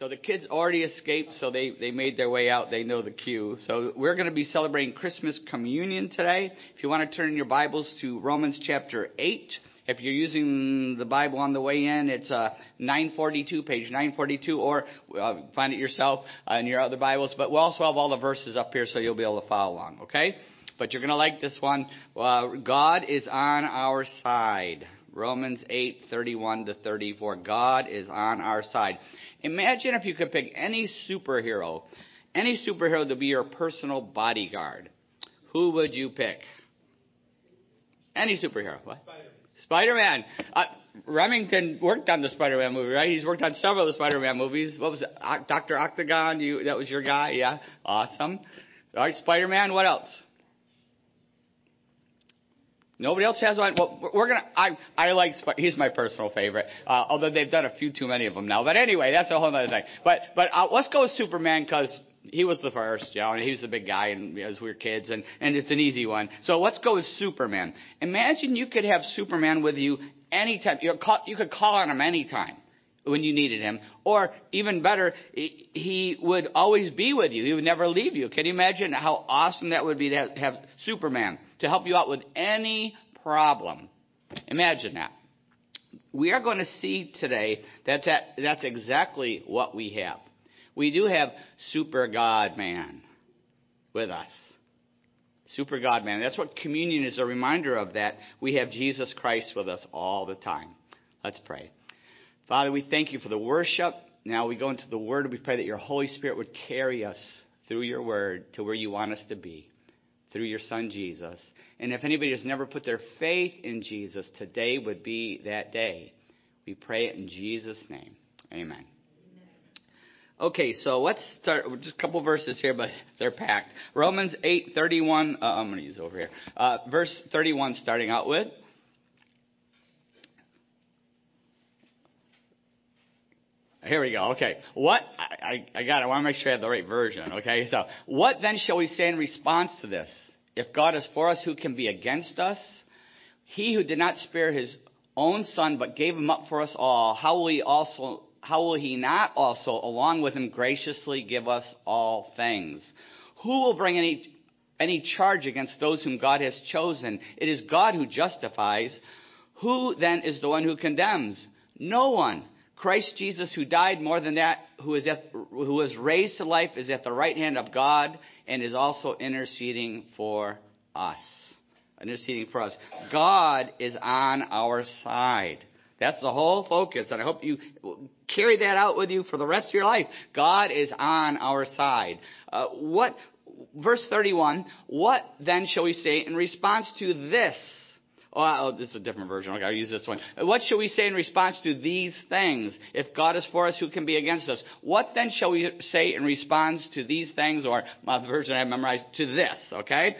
So the kids already escaped, so they, they made their way out. They know the cue. So we're going to be celebrating Christmas communion today. If you want to turn your Bibles to Romans chapter 8. If you're using the Bible on the way in, it's uh, 942, page 942, or uh, find it yourself uh, in your other Bibles. But we also have all the verses up here so you'll be able to follow along, okay? But you're going to like this one. Uh, God is on our side. Romans 8, 31 to 34. God is on our side. Imagine if you could pick any superhero, any superhero to be your personal bodyguard. Who would you pick? Any superhero. What? Spider-Man. Uh, Remington worked on the Spider-Man movie, right? He's worked on several of the Spider-Man movies. What was it? Doctor Octagon. You that was your guy, yeah? Awesome. All right, Spider-Man. What else? Nobody else has one. Well, we're gonna. I I like. He's my personal favorite. Uh, although they've done a few too many of them now. But anyway, that's a whole other thing. But but uh, let's go with Superman because he was the first, you know, and he was a big guy, and as we were kids, and and it's an easy one. So let's go with Superman. Imagine you could have Superman with you anytime. You you could call on him anytime when you needed him. Or even better, he would always be with you. He would never leave you. Can you imagine how awesome that would be to have Superman to help you out with any problem? Imagine that. We are going to see today that, that that's exactly what we have. We do have Super God Man with us. Super God Man. That's what communion is a reminder of that. We have Jesus Christ with us all the time. Let's pray. Father, we thank you for the worship. Now we go into the Word. We pray that your Holy Spirit would carry us through your Word to where you want us to be, through your Son Jesus. And if anybody has never put their faith in Jesus, today would be that day. We pray it in Jesus' name. Amen. Okay, so let's start with just a couple verses here, but they're packed. Romans 8:31. Uh, I'm going to use over here. Uh, verse 31, starting out with. Here we go. Okay. What, I, I got it. I want to make sure I have the right version. Okay. So, what then shall we say in response to this? If God is for us, who can be against us? He who did not spare his own son, but gave him up for us all, how will he also, how will he not also, along with him, graciously give us all things? Who will bring any, any charge against those whom God has chosen? It is God who justifies. Who then is the one who condemns? No one. Christ Jesus, who died more than that, who is at, who was raised to life, is at the right hand of God and is also interceding for us. Interceding for us. God is on our side. That's the whole focus, and I hope you carry that out with you for the rest of your life. God is on our side. Uh, what, verse 31, what then shall we say in response to this? Oh, oh, this is a different version. Okay, I'll use this one. What shall we say in response to these things? If God is for us, who can be against us? What then shall we say in response to these things, or my version I have memorized, to this, okay?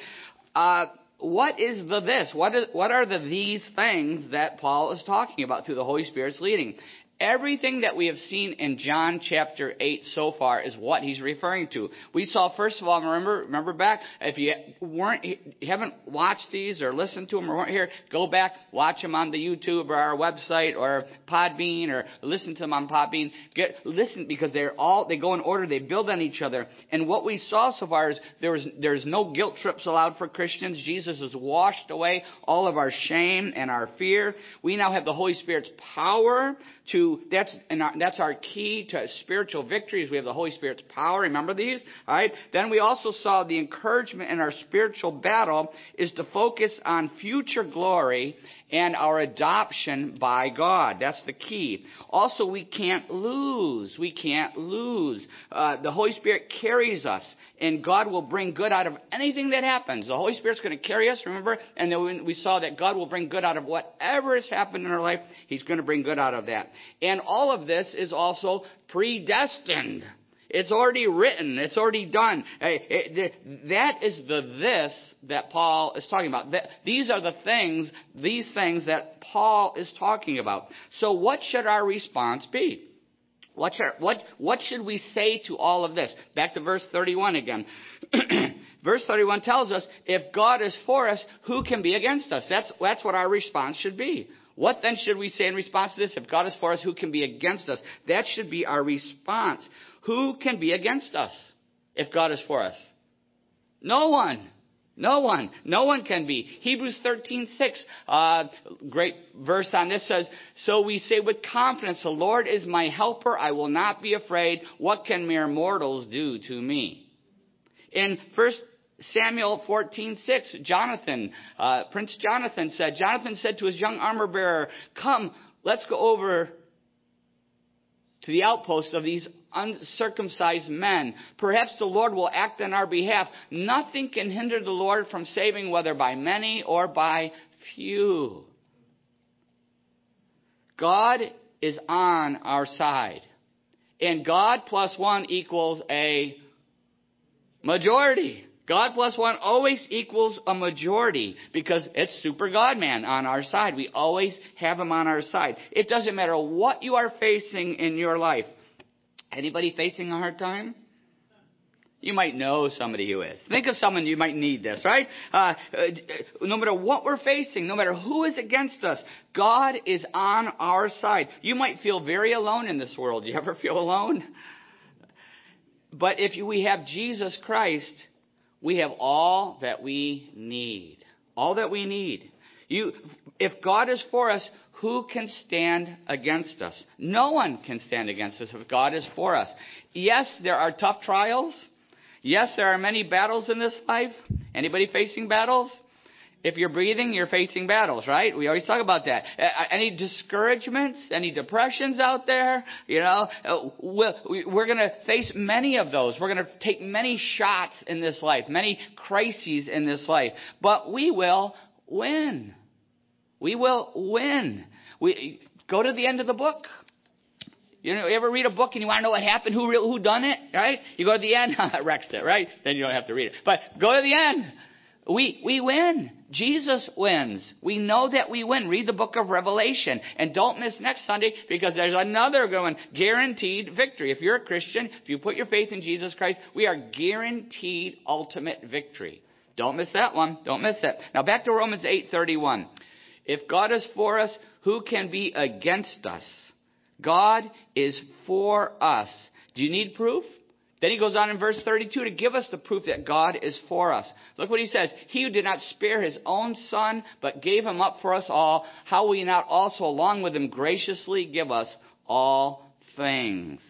Uh, what is the this? What, is, what are the these things that Paul is talking about through the Holy Spirit's leading? Everything that we have seen in John chapter 8 so far is what he's referring to. We saw, first of all, remember, remember back, if you weren't, you haven't watched these or listened to them or weren't here, go back, watch them on the YouTube or our website or Podbean or listen to them on Podbean. Get, listen because they're all, they go in order, they build on each other. And what we saw so far is there was, there's no guilt trips allowed for Christians. Jesus has washed away all of our shame and our fear. We now have the Holy Spirit's power to that's and that's our key to spiritual victories. We have the Holy Spirit's power. Remember these, all right? Then we also saw the encouragement in our spiritual battle is to focus on future glory and our adoption by God. That's the key. Also, we can't lose. We can't lose. Uh, the Holy Spirit carries us, and God will bring good out of anything that happens. The Holy Spirit's going to carry us, remember? And then we saw that God will bring good out of whatever has happened in our life. He's going to bring good out of that. And all of this is also predestined. It's already written. It's already done. That is the this that Paul is talking about. These are the things, these things that Paul is talking about. So what should our response be? What should, what, what should we say to all of this? Back to verse 31 again. verse 31 tells us, if God is for us, who can be against us? That's, that's what our response should be. What then should we say in response to this? If God is for us, who can be against us? That should be our response. Who can be against us if God is for us? No one. No one. No one can be. Hebrews 13, 6, uh, great verse on this says, So we say with confidence, the Lord is my helper. I will not be afraid. What can mere mortals do to me? In 1 Samuel 14:6, Jonathan, uh, Prince Jonathan said, Jonathan said to his young armor bearer, Come, let's go over to the outpost of these uncircumcised men. Perhaps the Lord will act on our behalf. Nothing can hinder the Lord from saving, whether by many or by few. God is on our side. And God plus one equals a majority. God plus one always equals a majority because it's super God man on our side. We always have him on our side. It doesn't matter what you are facing in your life. Anybody facing a hard time? You might know somebody who is. Think of someone you might need this, right? Uh, uh, no matter what we're facing, no matter who is against us, God is on our side. You might feel very alone in this world. You ever feel alone? But if we have Jesus Christ, we have all that we need. All that we need. You, if God is for us, who can stand against us? No one can stand against us if God is for us. Yes, there are tough trials. Yes, there are many battles in this life. Anybody facing battles? If you're breathing, you're facing battles, right? We always talk about that. Any discouragements, any depressions out there? You know, uh, we're going to face many of those. We're going to take many shots in this life, many crises in this life. But we will win. We will win. We go to the end of the book. You know, you ever read a book and you want to know what happened, who who done it, right? You go to the end, wrecks it, right? Then you don't have to read it. But go to the end. We we win. Jesus wins. We know that we win. Read the book of Revelation and don't miss next Sunday because there's another going guaranteed victory. If you're a Christian, if you put your faith in Jesus Christ, we are guaranteed ultimate victory. Don't miss that one. Don't miss it. Now back to Romans 8:31. If God is for us, who can be against us? God is for us. Do you need proof? Then he goes on in verse 32 to give us the proof that God is for us. Look what he says. He who did not spare his own son, but gave him up for us all, how will he not also along with him graciously give us all things?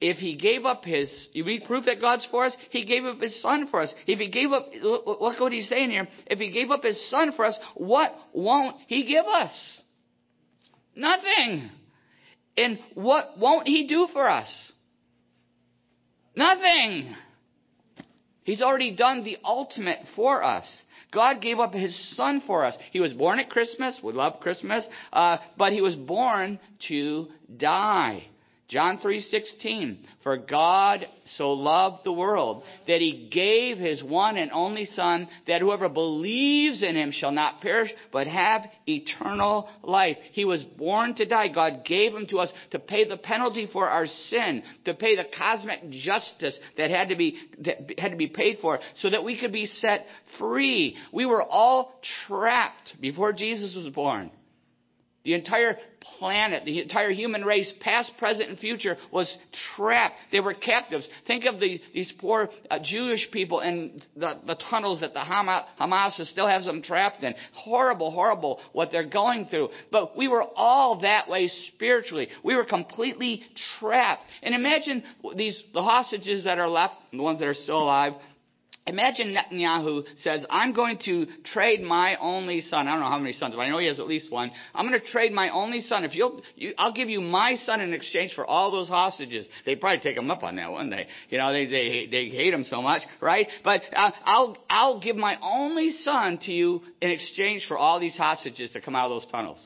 If he gave up his, you need proof that God's for us? He gave up his son for us. If he gave up, look what he's saying here. If he gave up his son for us, what won't he give us? Nothing. And what won't he do for us? Nothing. He's already done the ultimate for us. God gave up His Son for us. He was born at Christmas. We love Christmas. Uh, but He was born to die. John 3:16 For God so loved the world that he gave his one and only son that whoever believes in him shall not perish but have eternal life. He was born to die. God gave him to us to pay the penalty for our sin, to pay the cosmic justice that had to be that had to be paid for so that we could be set free. We were all trapped before Jesus was born. The entire planet, the entire human race, past, present, and future, was trapped. They were captives. Think of the, these poor uh, Jewish people in the, the tunnels that the Hamas, Hamas still has them trapped in. Horrible, horrible what they're going through. But we were all that way spiritually. We were completely trapped. And imagine these the hostages that are left, the ones that are still alive. Imagine Netanyahu says, I'm going to trade my only son. I don't know how many sons, but I know he has at least one. I'm going to trade my only son. If you'll, you, I'll give you my son in exchange for all those hostages. They probably take him up on that one. They, you know, they, they, they hate him so much, right? But uh, I'll, I'll give my only son to you in exchange for all these hostages to come out of those tunnels.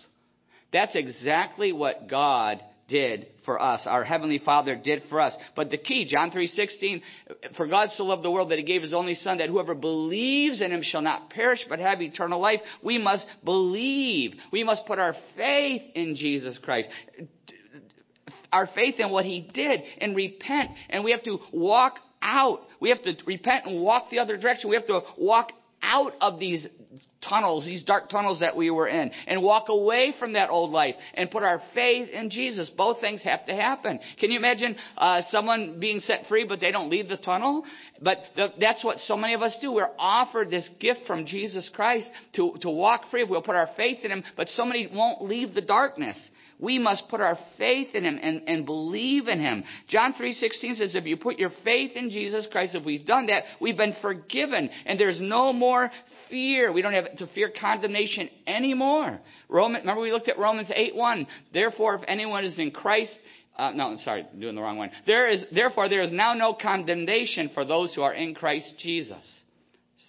That's exactly what God did for us. Our heavenly Father did for us. But the key, John 3:16, for God so loved the world that he gave his only son that whoever believes in him shall not perish but have eternal life. We must believe. We must put our faith in Jesus Christ. Our faith in what he did and repent and we have to walk out. We have to repent and walk the other direction. We have to walk out of these tunnels, these dark tunnels that we were in, and walk away from that old life and put our faith in Jesus. Both things have to happen. Can you imagine uh, someone being set free, but they don't leave the tunnel? But the, that's what so many of us do. We're offered this gift from Jesus Christ to, to walk free if we'll put our faith in Him, but so many won't leave the darkness. We must put our faith in Him and, and believe in Him. John 3.16 says, if you put your faith in Jesus Christ, if we've done that, we've been forgiven, and there's no more fear. We don't have to fear condemnation anymore. Roman, remember we looked at Romans 8.1. Therefore, if anyone is in Christ, uh, no, sorry, doing the wrong one. There is, therefore, there is now no condemnation for those who are in Christ Jesus.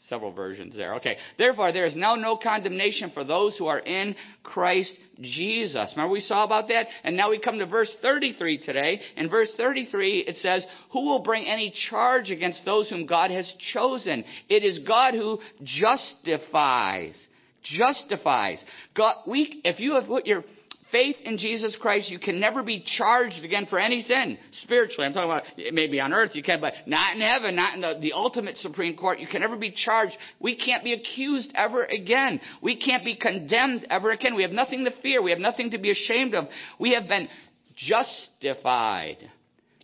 Several versions there. Okay. Therefore, there is now no condemnation for those who are in Christ Jesus. Remember we saw about that? And now we come to verse 33 today. In verse 33, it says, Who will bring any charge against those whom God has chosen? It is God who justifies. Justifies. God, we, if you have put your faith in Jesus Christ, you can never be charged again for any sin. Spiritually, I'm talking about maybe on earth you can, but not in heaven, not in the, the ultimate Supreme Court. You can never be charged. We can't be accused ever again. We can't be condemned ever again. We have nothing to fear. We have nothing to be ashamed of. We have been justified.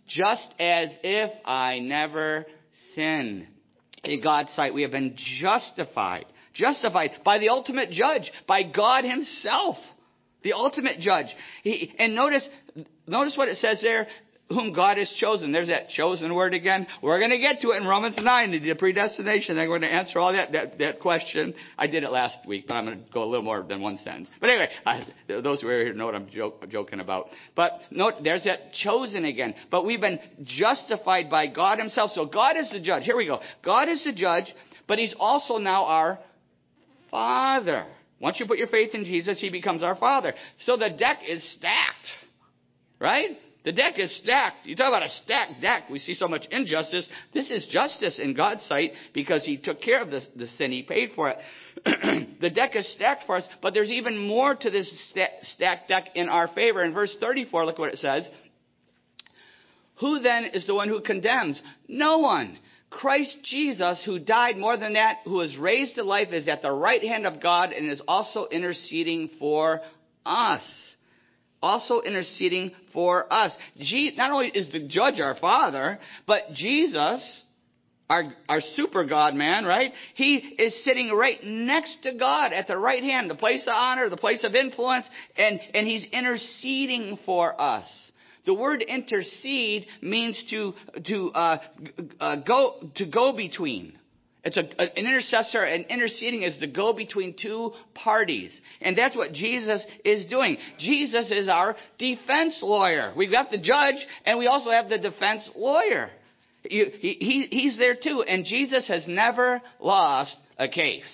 Just as if I never sinned. In God's sight, we have been justified. Justified by the ultimate judge, by God Himself. The ultimate judge. He, and notice, notice what it says there, whom God has chosen. There's that chosen word again. We're going to get to it in Romans 9, the predestination. I'm going to answer all that, that, that question. I did it last week, but I'm going to go a little more than one sentence. But anyway, I, those who are here know what I'm joke, joking about. But note, there's that chosen again. But we've been justified by God himself. So God is the judge. Here we go. God is the judge, but he's also now our Father. Once you put your faith in Jesus, He becomes our Father. So the deck is stacked. Right? The deck is stacked. You talk about a stacked deck. We see so much injustice. This is justice in God's sight because He took care of the, the sin. He paid for it. the deck is stacked for us, but there's even more to this stacked deck in our favor. In verse 34, look what it says. Who then is the one who condemns? No one. Christ Jesus, who died more than that, who was raised to life, is at the right hand of God and is also interceding for us. Also interceding for us. not only is the judge our Father, but Jesus, our, our super God man, right? He is sitting right next to God at the right hand, the place of honor, the place of influence, and, and he's interceding for us. The word intercede means to, to, uh, uh, go, to go between. It's a, an intercessor and interceding is to go between two parties. And that's what Jesus is doing. Jesus is our defense lawyer. We've got the judge and we also have the defense lawyer. he, he, he's there too. And Jesus has never lost a case.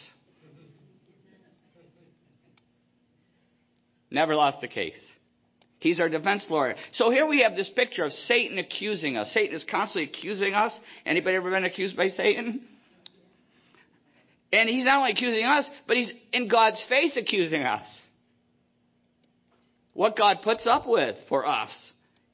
Never lost a case. He's our defense lawyer. So here we have this picture of Satan accusing us. Satan is constantly accusing us. Anybody ever been accused by Satan? And he's not only accusing us, but he's in God's face accusing us. What God puts up with for us.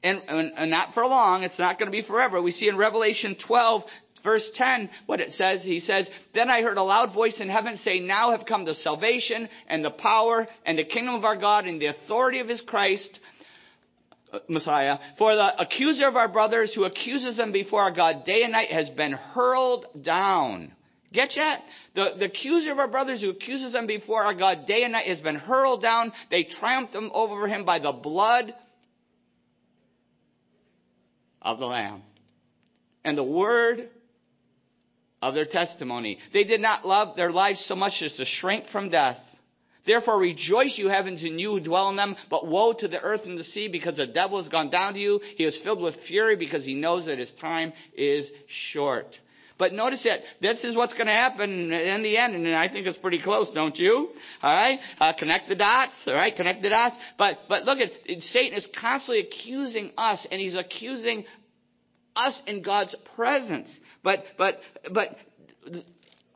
And, and, and not for long. It's not going to be forever. We see in Revelation 12, verse 10, what it says. He says, Then I heard a loud voice in heaven say, Now have come the salvation and the power and the kingdom of our God and the authority of his Christ. Uh, Messiah. For the accuser of our brothers who accuses them before our God day and night has been hurled down. Get that? The, the accuser of our brothers who accuses them before our God day and night has been hurled down. They triumphed them over him by the blood of the Lamb and the word of their testimony. They did not love their lives so much as to shrink from death. Therefore rejoice, you heavens, and you who dwell in them. But woe to the earth and the sea, because the devil has gone down to you. He is filled with fury, because he knows that his time is short. But notice that this is what's going to happen in the end, and I think it's pretty close, don't you? All right, uh, connect the dots. All right, connect the dots. But but look at Satan is constantly accusing us, and he's accusing us in God's presence. But but but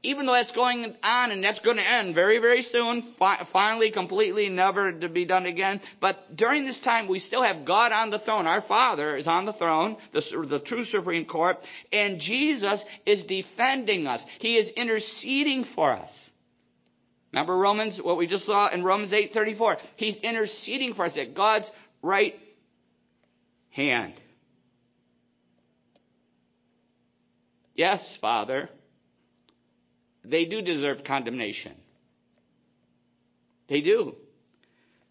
even though that's going on and that's going to end very, very soon, fi- finally, completely, never to be done again. But during this time, we still have God on the throne. Our Father is on the throne, the, the true Supreme Court, and Jesus is defending us. He is interceding for us. Remember Romans, what we just saw in Romans 8:34. He's interceding for us at God's right hand. Yes, Father, they do deserve condemnation. They do.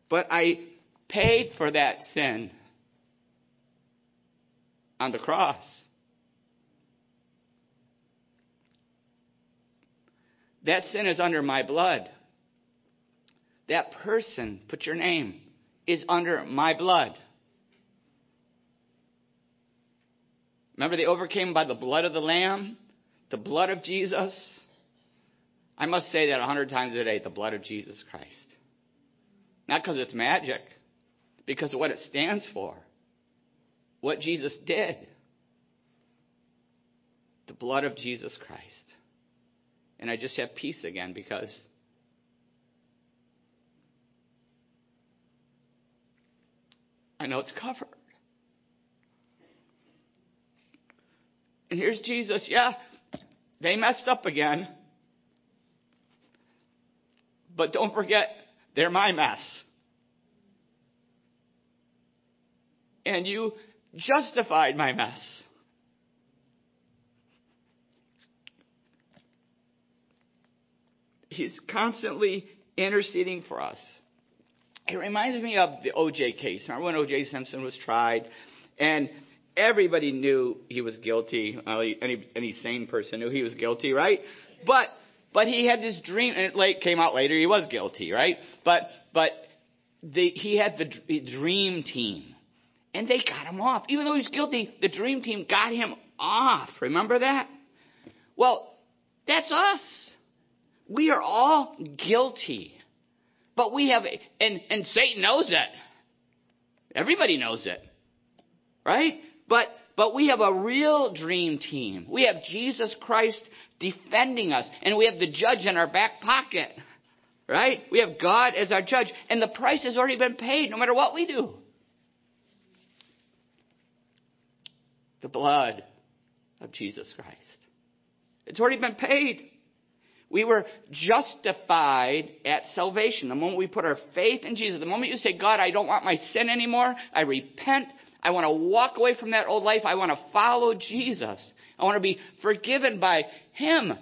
But I paid for that sin on the cross. That sin is under my blood. That person, put your name, is under my blood. Remember, they overcame by the blood of the Lamb, the blood of Jesus. I must say that a hundred times a day the blood of Jesus Christ. Not because it's magic, because of what it stands for, what Jesus did. The blood of Jesus Christ. And I just have peace again because I know it's covered. And here's Jesus. Yeah, they messed up again. But don't forget, they're my mess. And you justified my mess. He's constantly interceding for us. It reminds me of the OJ case. Remember when OJ Simpson was tried? And everybody knew he was guilty. Any, any sane person knew he was guilty, right? But but he had this dream, and it late came out later. He was guilty, right? But but the, he had the, dream team, and they got him off. Even though he was guilty, the dream team got him off. Remember that? Well, that's us. We are all guilty, but we have, and and Satan knows it. Everybody knows it, right? But but we have a real dream team. We have Jesus Christ defending us. And we have the judge in our back pocket. Right? We have God as our judge. And the price has already been paid no matter what we do. The blood of Jesus Christ. It's already been paid. We were justified at salvation. The moment we put our faith in Jesus, the moment you say, God, I don't want my sin anymore, I repent, I want to walk away from that old life, I want to follow Jesus. I want to be forgiven by Him.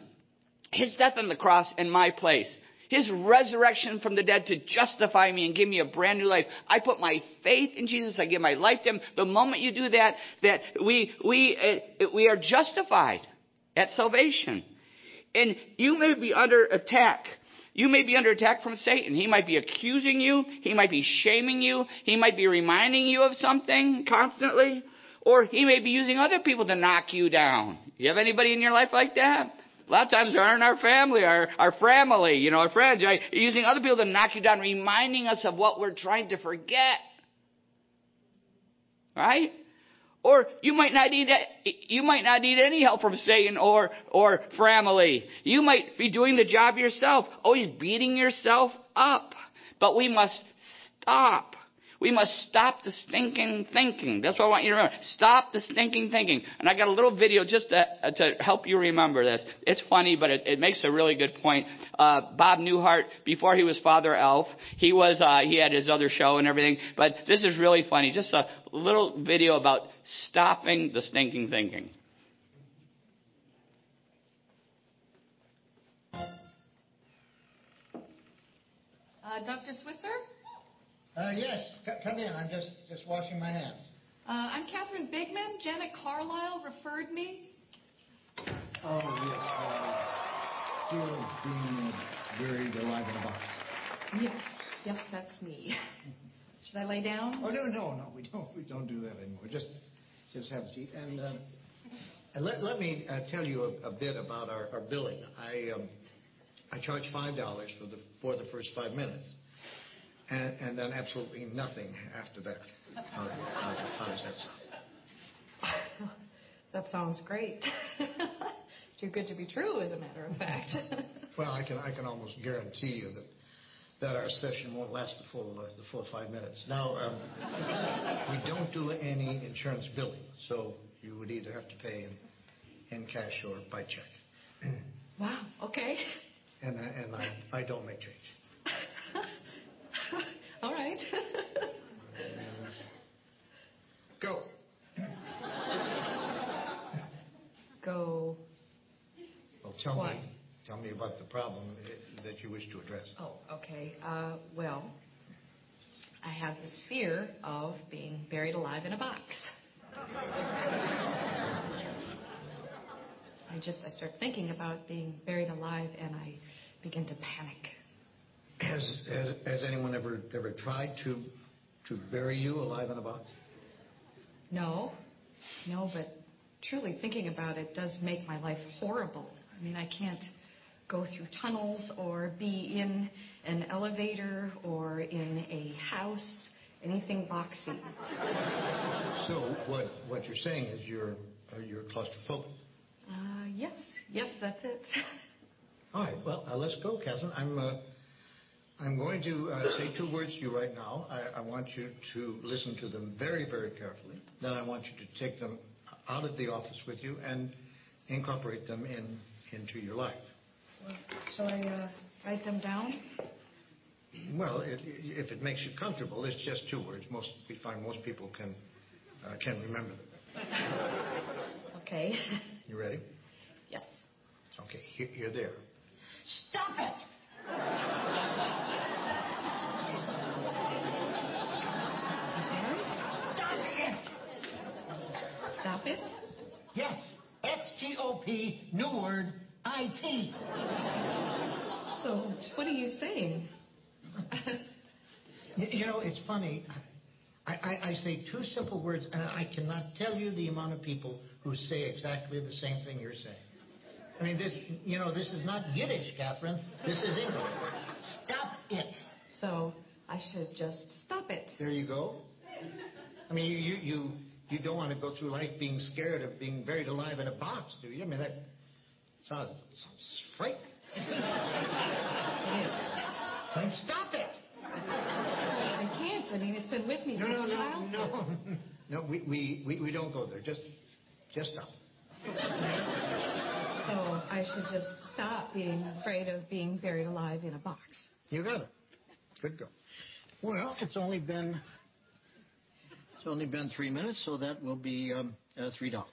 His death on the cross in my place. His resurrection from the dead to justify me and give me a brand new life. I put my faith in Jesus. I give my life to Him. The moment you do that, that we, we, uh, we are justified at salvation. And you may be under attack. You may be under attack from Satan. He might be accusing you. He might be shaming you. He might be reminding you of something constantly. Or he may be using other people to knock you down. You have anybody in your life like that? A lot of times they're in our family, our, our family, you know, our friends, right? Using other people to knock you down, reminding us of what we're trying to forget. Right? Or you might not need you might not need any help from Satan or or family. You might be doing the job yourself, always beating yourself up. But we must stop we must stop the stinking thinking. That's what I want you to remember. Stop the stinking thinking. And I got a little video just to, uh, to help you remember this. It's funny, but it, it makes a really good point. Uh, Bob Newhart, before he was Father Elf, he was uh, he had his other show and everything. But this is really funny. Just a little video about stopping the stinking thinking. Uh, Dr. Switzer? Uh, yes, C- come in. I'm just, just washing my hands. Uh, I'm Catherine Bigman. Janet Carlisle referred me. Oh, yes. Uh, still being buried alive in a box. Yes, yes, that's me. Should I lay down? Oh, no, no, no. We don't, we don't do that anymore. Just, just have a seat. And, uh, and let, let me uh, tell you a, a bit about our, our billing. I, um, I charge $5 for the, for the first five minutes and, and then absolutely nothing after that. How, how, how does that sound? That sounds great. Too good to be true, as a matter of fact. well, I can I can almost guarantee you that that our session won't last the full uh, the full five minutes. Now, um, we don't do any insurance billing, so you would either have to pay in in cash or by check. wow. Okay. And, I- and I, I don't make change. All right. Go. Go. Well, tell What? me, tell me about the problem that you wish to address. Oh, okay. Uh, well, I have this fear of being buried alive in a box. I just, I start thinking about being buried alive and I begin to panic. Has, has, has anyone ever, ever tried to, to bury you alive in a box? No, no, but truly thinking about it does make my life horrible. I mean, I can't go through tunnels or be in an elevator or in a house, anything boxy. So what, what you're saying is you're, uh, you're claustrophobic. Uh, yes, yes, that's it. All right, well, uh, let's go, Catherine. I'm, going to uh, say two words to you right now. I, I want you to listen to them very, very carefully. Then I want you to take them out of the office with you and incorporate them in, into your life. Shall I uh, write them down? Well, if, if it makes you comfortable, it's just two words. Most we find most people can uh, can remember them. Okay. You ready? yes. Okay, here they are. Stop it! I'm sorry? Stop it! Stop it? Yes, S T O P, new word, I T. So, what are you saying? You, you know, it's funny. I, I, I say two simple words, and I cannot tell you the amount of people who say exactly the same thing you're saying. I mean, this, you know, this is not Yiddish, Catherine. This is English. Stop it. so, I should just stop it. There you go. I mean, you, you, you, don't want to go through life being scared of being buried alive in a box, do you? I mean, that sounds, sounds frightening. Then stop it. I can't. I mean, it's been with me No, since no, no, childhood. no. No, we, we, we, we don't go there. Just, just stop. So, I should just stop being afraid of being buried alive in a box. You got it. Good girl. Well, it's only been it's only been three minutes, so that will be um, uh, three dollars.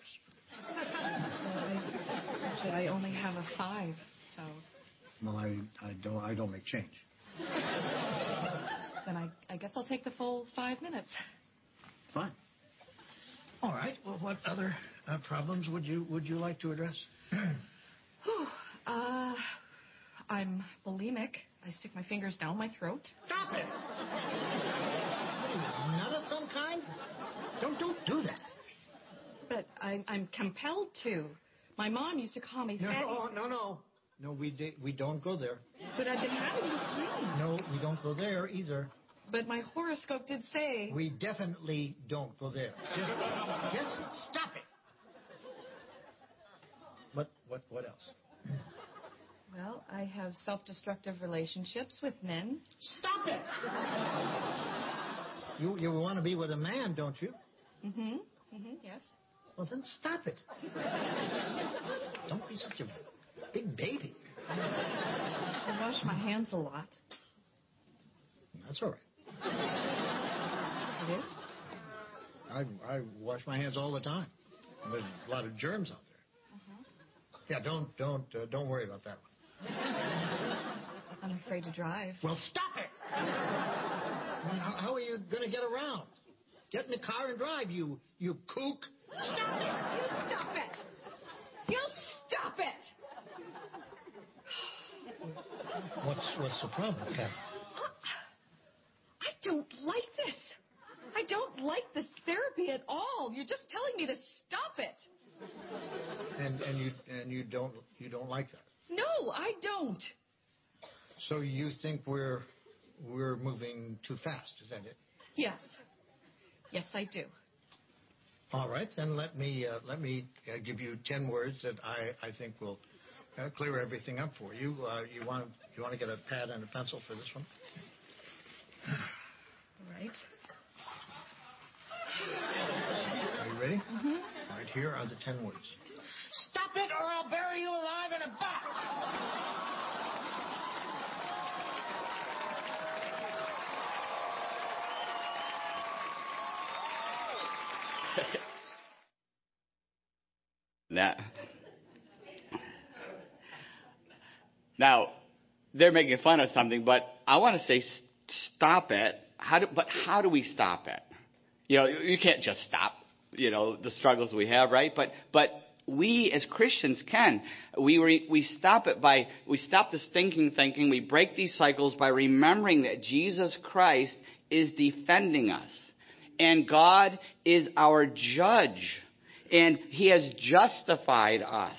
Actually, I only have a five, so Well, I, I don't I don't make change. then I, I guess I'll take the full five minutes. Fine. All right. Well, what other uh, problems would you would you like to address? Whew. Uh, I'm bulimic. I stick my fingers down my throat. Stop it! What are you, nut of some kind? Don't don't do that. But I, I'm compelled to. My mom used to call me No, fatty. no, no. No, we di- we don't go there. But I've been having this dream. No, we don't go there either. But my horoscope did say. We definitely don't go there. Just, just stop it. What, what, what else? Well, I have self-destructive relationships with men. Stop it. You, you want to be with a man, don't you? Mm-hmm. Mm-hmm. Yes. Well, then stop it. Don't be such a big baby. I wash my hands a lot. That's all right. It is. I, I wash my hands all the time. There's a lot of germs out there. Yeah, don't don't uh, don't worry about that one. I'm afraid to drive. Well, stop it. How, how are you going to get around? Get in the car and drive, you you kook. Stop it. You stop it! You stop it! What's what's the problem, Kat? Uh, I don't like this. I don't like this therapy at all. You're just telling me to stop it. And and you and you don't you don't like that. No, I don't. So you think we're we're moving too fast? Is that it? Yes. Yes, I do. All right, then let me uh, let me uh, give you ten words that I, I think will uh, clear everything up for you. Uh, you want you want to get a pad and a pencil for this one? All right. Are you ready? Mm-hmm. All right, here are the ten words. Stop it, or I'll bury you alive in a box. That. Now, they're making fun of something, but I want to say stop it. How do, but how do we stop it? You know, you can't just stop, you know, the struggles we have, right? But, but we as Christians can. We, re, we stop it by, we stop this thinking, thinking. We break these cycles by remembering that Jesus Christ is defending us. And God is our judge. And He has justified us.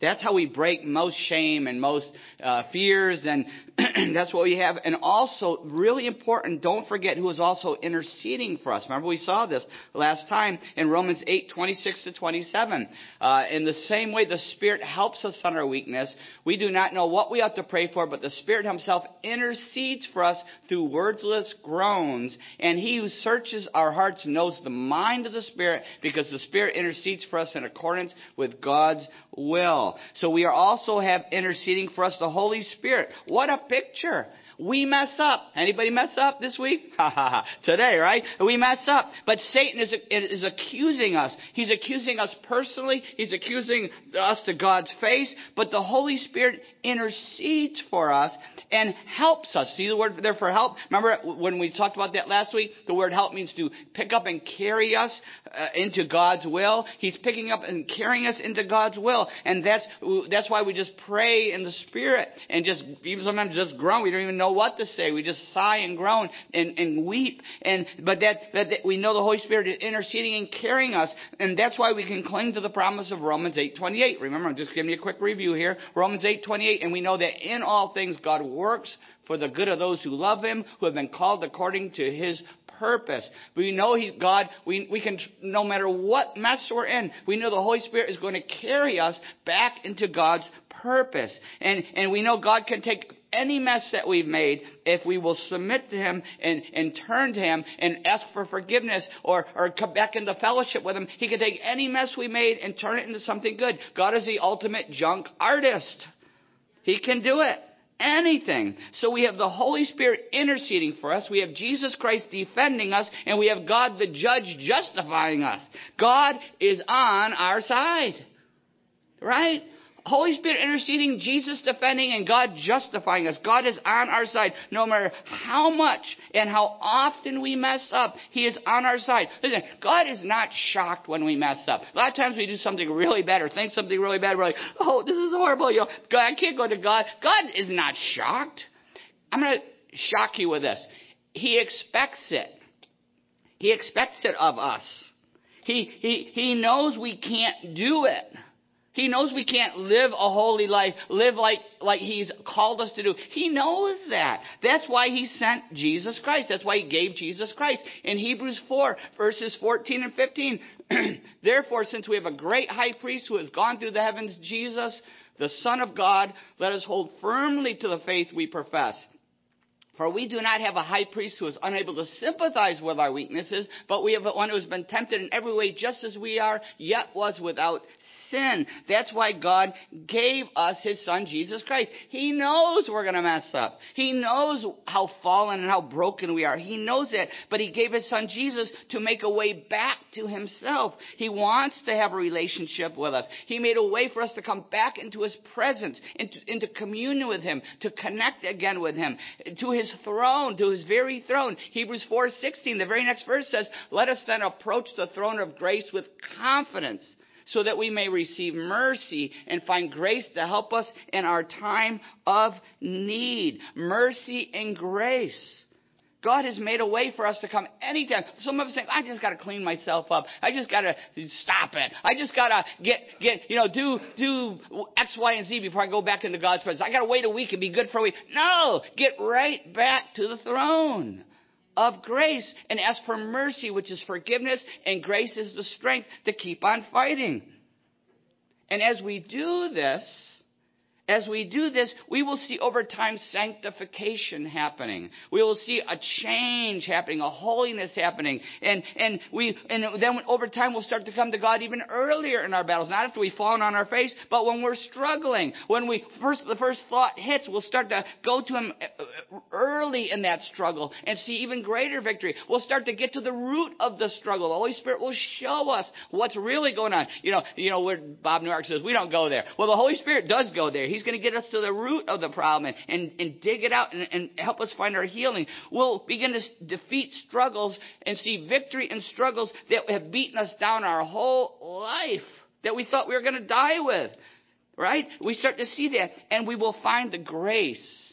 That's how we break most shame and most uh, fears, and that's what we have. And also, really important, don't forget who is also interceding for us. Remember, we saw this last time in Romans 8, 26 to 27. Uh, in the same way the Spirit helps us on our weakness, we do not know what we ought to pray for, but the Spirit Himself intercedes for us through wordless groans. And He who searches our hearts knows the mind of the Spirit, because the Spirit intercedes for us in accordance with God's will. So we are also have interceding for us the Holy Spirit. What a picture. We mess up. Anybody mess up this week? Ha ha ha. Today, right? We mess up. But Satan is, is accusing us. He's accusing us personally. He's accusing us to God's face. But the Holy Spirit intercedes for us and helps us. See the word there for help? Remember when we talked about that last week? The word help means to pick up and carry us uh, into God's will. He's picking up and carrying us into God's will. And that's, that's why we just pray in the Spirit and just, even sometimes just groan. We don't even know what to say. We just sigh and groan and, and weep. And, but that, that, that we know the Holy Spirit is interceding and carrying us. And that's why we can cling to the promise of Romans 8.28. Remember, I'm just giving you a quick review here. Romans 8.28. And we know that in all things God works for the good of those who love him, who have been called according to his purpose. We know He's God. We, we can, no matter what mess we're in, we know the Holy Spirit is going to carry us back into God's purpose. And, and we know God can take any mess that we've made if we will submit to Him and, and turn to Him and ask for forgiveness or, or come back into fellowship with Him. He can take any mess we made and turn it into something good. God is the ultimate junk artist. He can do it. Anything. So we have the Holy Spirit interceding for us. We have Jesus Christ defending us. And we have God the judge justifying us. God is on our side. Right? Holy Spirit interceding, Jesus defending, and God justifying us. God is on our side. No matter how much and how often we mess up, He is on our side. Listen, God is not shocked when we mess up. A lot of times we do something really bad or think something really bad. We're like, oh, this is horrible. You know, God, I can't go to God. God is not shocked. I'm going to shock you with this. He expects it. He expects it of us. He, he, he knows we can't do it. He knows we can't live a holy life, live like, like He's called us to do. He knows that. That's why He sent Jesus Christ. That's why He gave Jesus Christ. In Hebrews 4, verses 14 and 15, therefore, since we have a great high priest who has gone through the heavens, Jesus, the Son of God, let us hold firmly to the faith we profess. For we do not have a high priest who is unable to sympathize with our weaknesses, but we have one who has been tempted in every way just as we are, yet was without sin. That's why God gave us His Son, Jesus Christ. He knows we're going to mess up. He knows how fallen and how broken we are. He knows it, but He gave His Son, Jesus, to make a way back to Himself. He wants to have a relationship with us. He made a way for us to come back into His presence, into, into communion with Him, to connect again with Him, to His throne, to His very throne. Hebrews 4.16, the very next verse says, Let us then approach the throne of grace with confidence so that we may receive mercy and find grace to help us in our time of need. Mercy and grace. God has made a way for us to come anytime. Some of us think, I just got to clean myself up. I just got to stop it. I just got to get, get, you know, do, do X, Y, and Z before I go back into God's presence. I got to wait a week and be good for a week. No! Get right back to the throne of grace and ask for mercy, which is forgiveness, and grace is the strength to keep on fighting. And as we do this, as we do this, we will see over time sanctification happening. We will see a change happening, a holiness happening. And, and we, and then over time we'll start to come to God even earlier in our battles. Not after we've fallen on our face, but when we're struggling. When we first, the first thought hits, we'll start to go to Him uh, early in that struggle and see even greater victory. We'll start to get to the root of the struggle. The Holy Spirit will show us what's really going on. You know, you know, where Bob Newhart says, we don't go there. Well, the Holy Spirit does go there. He's going to get us to the root of the problem and, and, dig it out and, and help us find our healing. We'll begin to defeat struggles and see victory in struggles that have beaten us down our whole life that we thought we were going to die with. Right? We start to see that and we will find the grace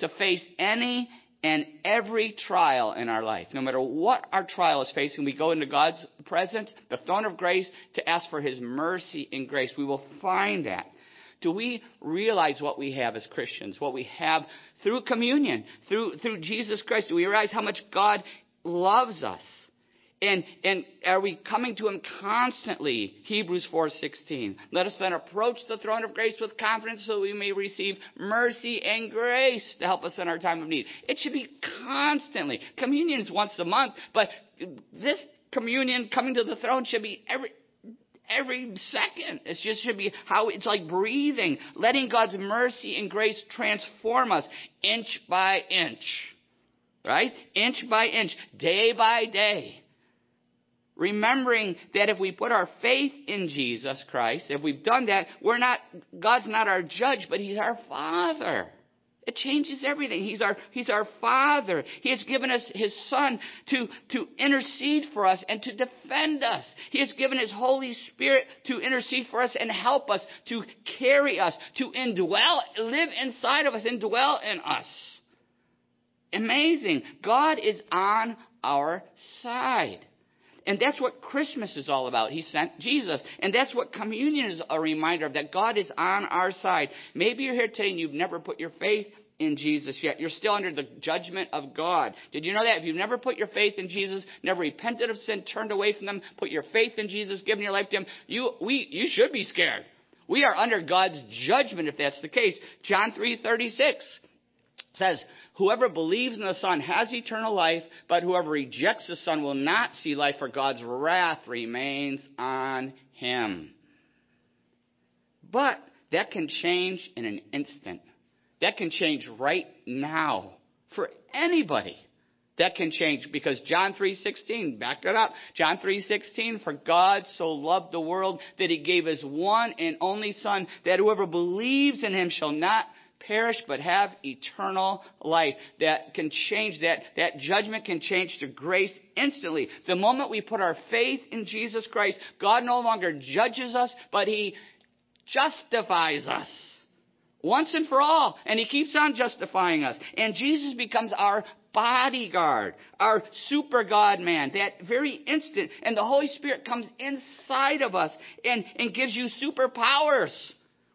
to face any and every trial in our life. No matter what our trial is facing, we go into God's presence, the throne of grace, to ask for His mercy and grace. We will find that. Do we realize what we have as Christians, what we have through communion, through, through Jesus Christ? Do we realize how much God loves us? And, and are we coming to him constantly? Hebrews 4:16. Let us then approach the throne of grace with confidence so we may receive mercy and grace to help us in our time of need. It should be constantly. Communion is once a month, but this communion coming to the throne should be every every second. It just should be how it's like breathing, letting God's mercy and grace transform us inch by inch. Right? Inch by inch, day by day. Remembering that if we put our faith in Jesus Christ, if we've done that, we're not, God's not our judge, but He's our Father. It changes everything. He's our, he's our Father. He has given us His Son to, to intercede for us and to defend us. He has given His Holy Spirit to intercede for us and help us, to carry us, to indwell, live inside of us, indwell in us. Amazing. God is on our side. And that's what Christmas is all about. He sent Jesus. And that's what communion is a reminder of, that God is on our side. Maybe you're here today and you've never put your faith in Jesus yet. You're still under the judgment of God. Did you know that? If you've never put your faith in Jesus, never repented of sin, turned away from them, put your faith in Jesus, given your life to Him, you, we, you should be scared. We are under God's judgment if that's the case. John 3:36 says, Whoever believes in the Son has eternal life, but whoever rejects the Son will not see life, for God's wrath remains on him. But that can change in an instant. That can change right now for anybody. That can change because John 3:16 back it up. John 3:16 for God so loved the world that he gave his one and only son that whoever believes in him shall not perish but have eternal life. That can change that. That judgment can change to grace instantly. The moment we put our faith in Jesus Christ, God no longer judges us, but He justifies us. Once and for all. And He keeps on justifying us. And Jesus becomes our bodyguard, our super God man, that very instant. And the Holy Spirit comes inside of us and, and gives you superpowers.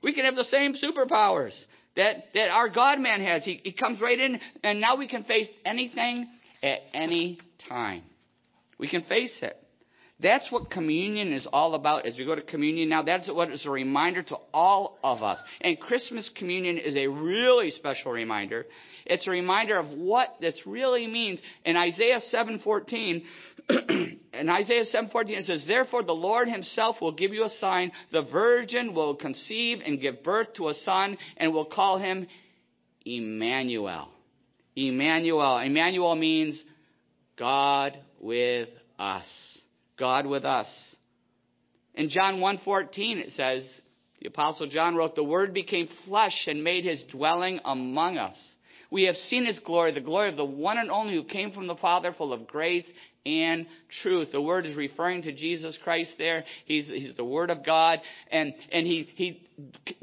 We can have the same superpowers that, that our God man has. He, he comes right in, and now we can face anything at any time. We can face it. That's what communion is all about as we go to communion now. That's what is a reminder to all of us. And Christmas communion is a really special reminder. It's a reminder of what this really means. In Isaiah 7:14, in Isaiah 7:14 it says, "Therefore the Lord himself will give you a sign: the virgin will conceive and give birth to a son and will call him Emmanuel." Emmanuel. Emmanuel means God with us. God with us. In John 1:14 it says, the apostle John wrote, "The word became flesh and made his dwelling among us. We have seen his glory, the glory of the one and only who came from the Father, full of grace and truth. The word is referring to Jesus Christ there. He's, he's the word of God and, and he, he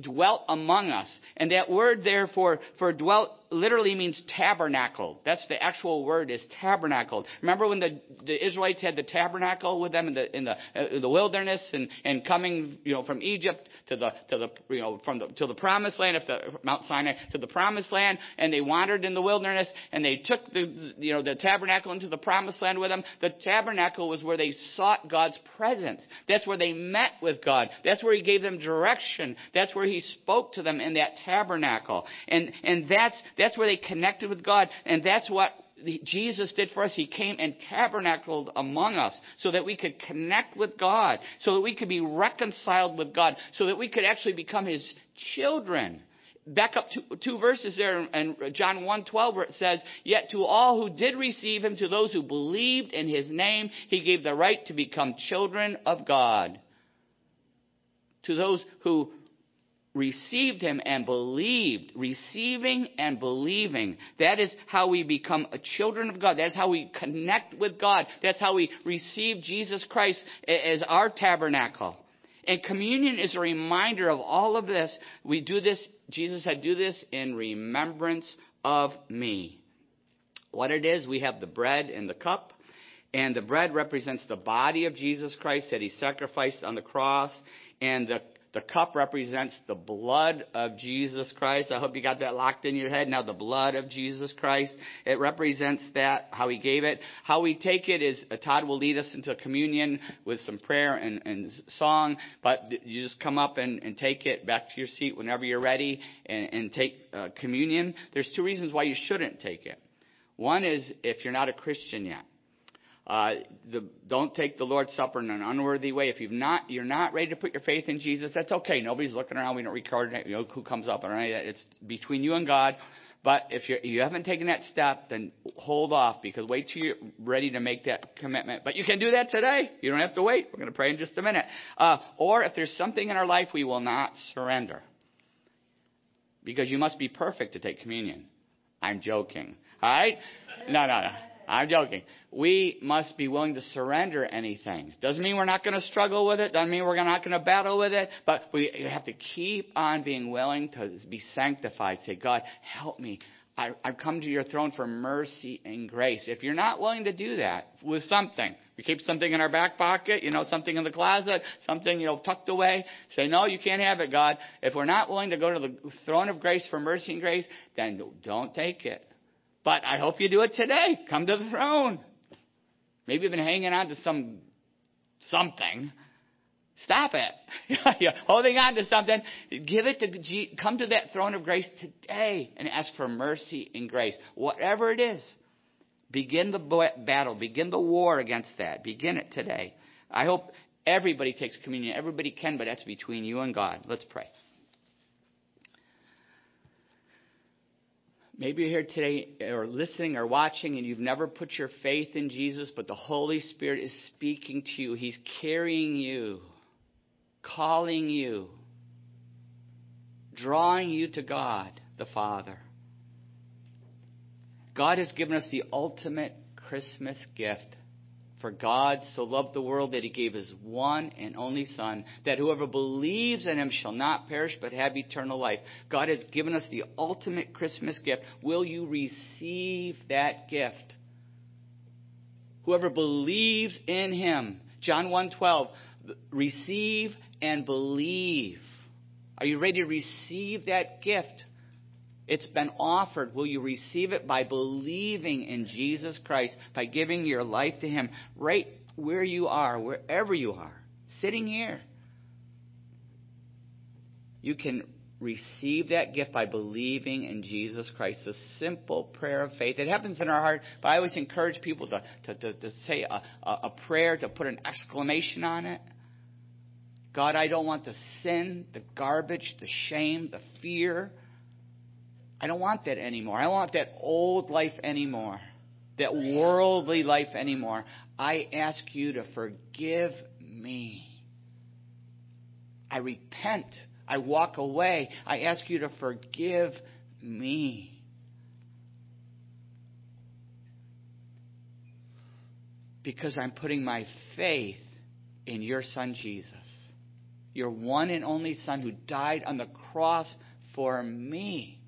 dwelt among us. And that word there for, for dwelt literally means tabernacle. That's the actual word is tabernacle. Remember when the, the Israelites had the tabernacle with them in the, in the, uh, the wilderness and, and coming, you know, from Egypt to the, to the, you know, from the, to the promised land, if the, Mount Sinai, to the promised land, and they wandered in the wilderness and they took the, you know, the tabernacle into the promised land with them. The tabernacle was where they sought God's presence. That's where they met with God. That's where He gave them direction. That's where he spoke to them in that tabernacle. And, and that's, that's where they connected with God. And that's what Jesus did for us. He came and tabernacled among us so that we could connect with God, so that we could be reconciled with God, so that we could actually become His children. Back up two, two verses there in John 1:12 where it says, "Yet to all who did receive him, to those who believed in his name, he gave the right to become children of God." To those who received him and believed, receiving and believing. That is how we become children of God. That's how we connect with God. That's how we receive Jesus Christ as our tabernacle. And communion is a reminder of all of this. We do this, Jesus said, do this in remembrance of me. What it is, we have the bread and the cup. And the bread represents the body of Jesus Christ that he sacrificed on the cross. And the the cup represents the blood of Jesus Christ. I hope you got that locked in your head. Now, the blood of Jesus Christ. It represents that, how he gave it. How we take it is, uh, Todd will lead us into communion with some prayer and, and song, but you just come up and, and, take it back to your seat whenever you're ready and, and take uh, communion. There's two reasons why you shouldn't take it. One is if you're not a Christian yet. Uh, the, don't take the Lord's Supper in an unworthy way. If you've not, you're not ready to put your faith in Jesus, that's okay. Nobody's looking around. We don't record you know, who comes up or any of that. It's between you and God. But if you're, you haven't taken that step, then hold off because wait till you're ready to make that commitment. But you can do that today. You don't have to wait. We're going to pray in just a minute. Uh, or if there's something in our life we will not surrender. Because you must be perfect to take communion. I'm joking. All right? No, no, no. I'm joking. We must be willing to surrender anything. Doesn't mean we're not going to struggle with it. Doesn't mean we're not going to battle with it. But we have to keep on being willing to be sanctified. Say, God, help me. I, have come to your throne for mercy and grace. If you're not willing to do that with something, we keep something in our back pocket, you know, something in the closet, something, you know, tucked away. Say, no, you can't have it, God. If we're not willing to go to the throne of grace for mercy and grace, then don't take it. But I hope you do it today. Come to the throne. Maybe you've been hanging on to some something. Stop it. You're holding on to something. Give it to come to that throne of grace today and ask for mercy and grace. Whatever it is. Begin the battle. Begin the war against that. Begin it today. I hope everybody takes communion. Everybody can, but that's between you and God. Let's pray. Maybe you're here today or listening or watching and you've never put your faith in Jesus, but the Holy Spirit is speaking to you. He's carrying you, calling you, drawing you to God the Father. God has given us the ultimate Christmas gift for God so loved the world that he gave his one and only Son, that whoever believes in him shall not perish but have eternal life. God has given us the ultimate Christmas gift. Will you receive that gift? Whoever believes in him, John 1:12, receive and believe. Are you ready to receive that gift? It's been offered. Will you receive it by believing in Jesus Christ, by giving your life to Him right where you are, wherever you are, sitting here? You can receive that gift by believing in Jesus Christ. A simple prayer of faith. It happens in our heart, but I always encourage people to, to, to, to say a, a, a prayer, to put an exclamation on it. God, I don't want the sin, the garbage, the shame, the fear, I don't want that anymore. I don't want that old life anymore, that worldly life anymore. I ask you to forgive me. I repent. I walk away. I ask you to forgive me. Because I'm putting my faith in your son Jesus, your one and only son who died on the cross for me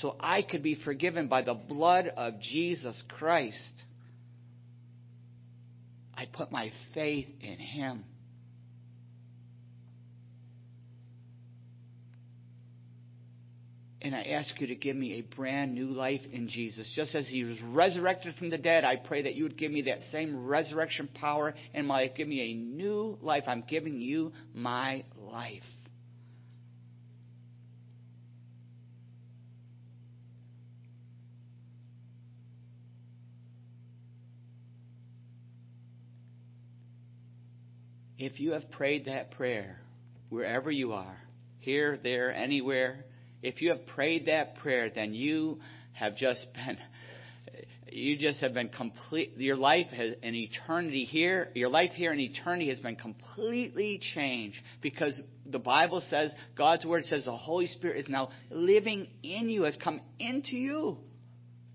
so I could be forgiven by the blood of Jesus Christ. I put my faith in Him. And I ask you to give me a brand new life in Jesus. Just as He was resurrected from the dead, I pray that you would give me that same resurrection power in my life. Give me a new life. I'm giving you my life. If you have prayed that prayer, wherever you are, here, there, anywhere, if you have prayed that prayer, then you have just been you just have been complete your life has an eternity here your life here in eternity has been completely changed because the bible says god's word says the holy spirit is now living in you has come into you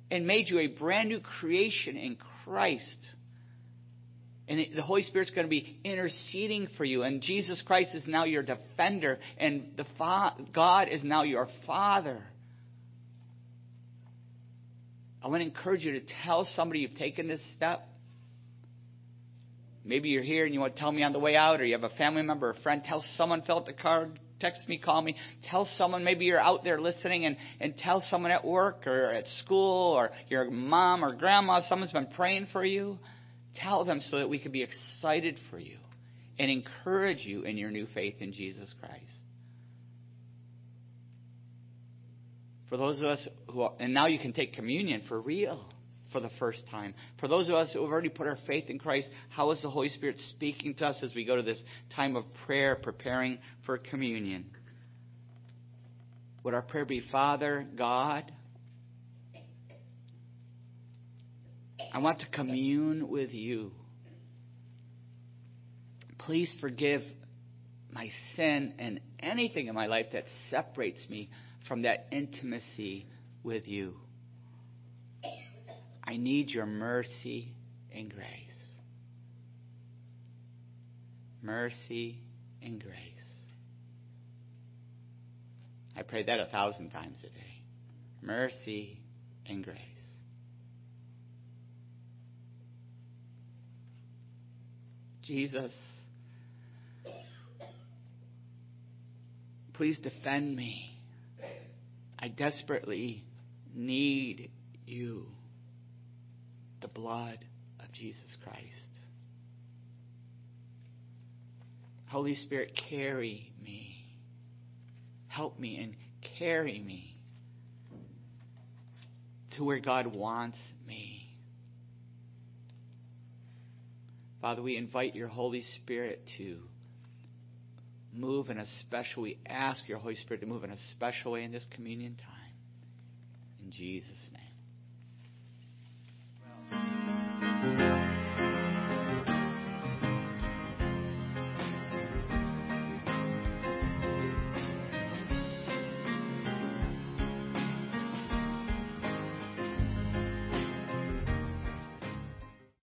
and made you a brand new creation in christ and the Holy Spirit's going to be interceding for you. And Jesus Christ is now your defender. And the fa- God is now your Father. I want to encourage you to tell somebody you've taken this step. Maybe you're here and you want to tell me on the way out, or you have a family member, or a friend. Tell someone, fill out the card, text me, call me. Tell someone, maybe you're out there listening, and, and tell someone at work or at school, or your mom or grandma, someone's been praying for you. Tell them so that we can be excited for you and encourage you in your new faith in Jesus Christ. For those of us who, are, and now you can take communion for real for the first time. For those of us who have already put our faith in Christ, how is the Holy Spirit speaking to us as we go to this time of prayer, preparing for communion? Would our prayer be, Father, God, I want to commune with you. Please forgive my sin and anything in my life that separates me from that intimacy with you. I need your mercy and grace. Mercy and grace. I prayed that a thousand times a day. Mercy and grace. Jesus, please defend me. I desperately need you, the blood of Jesus Christ. Holy Spirit, carry me. Help me and carry me to where God wants me. Father, we invite your Holy Spirit to move in a special we ask your Holy Spirit to move in a special way in this communion time. In Jesus' name.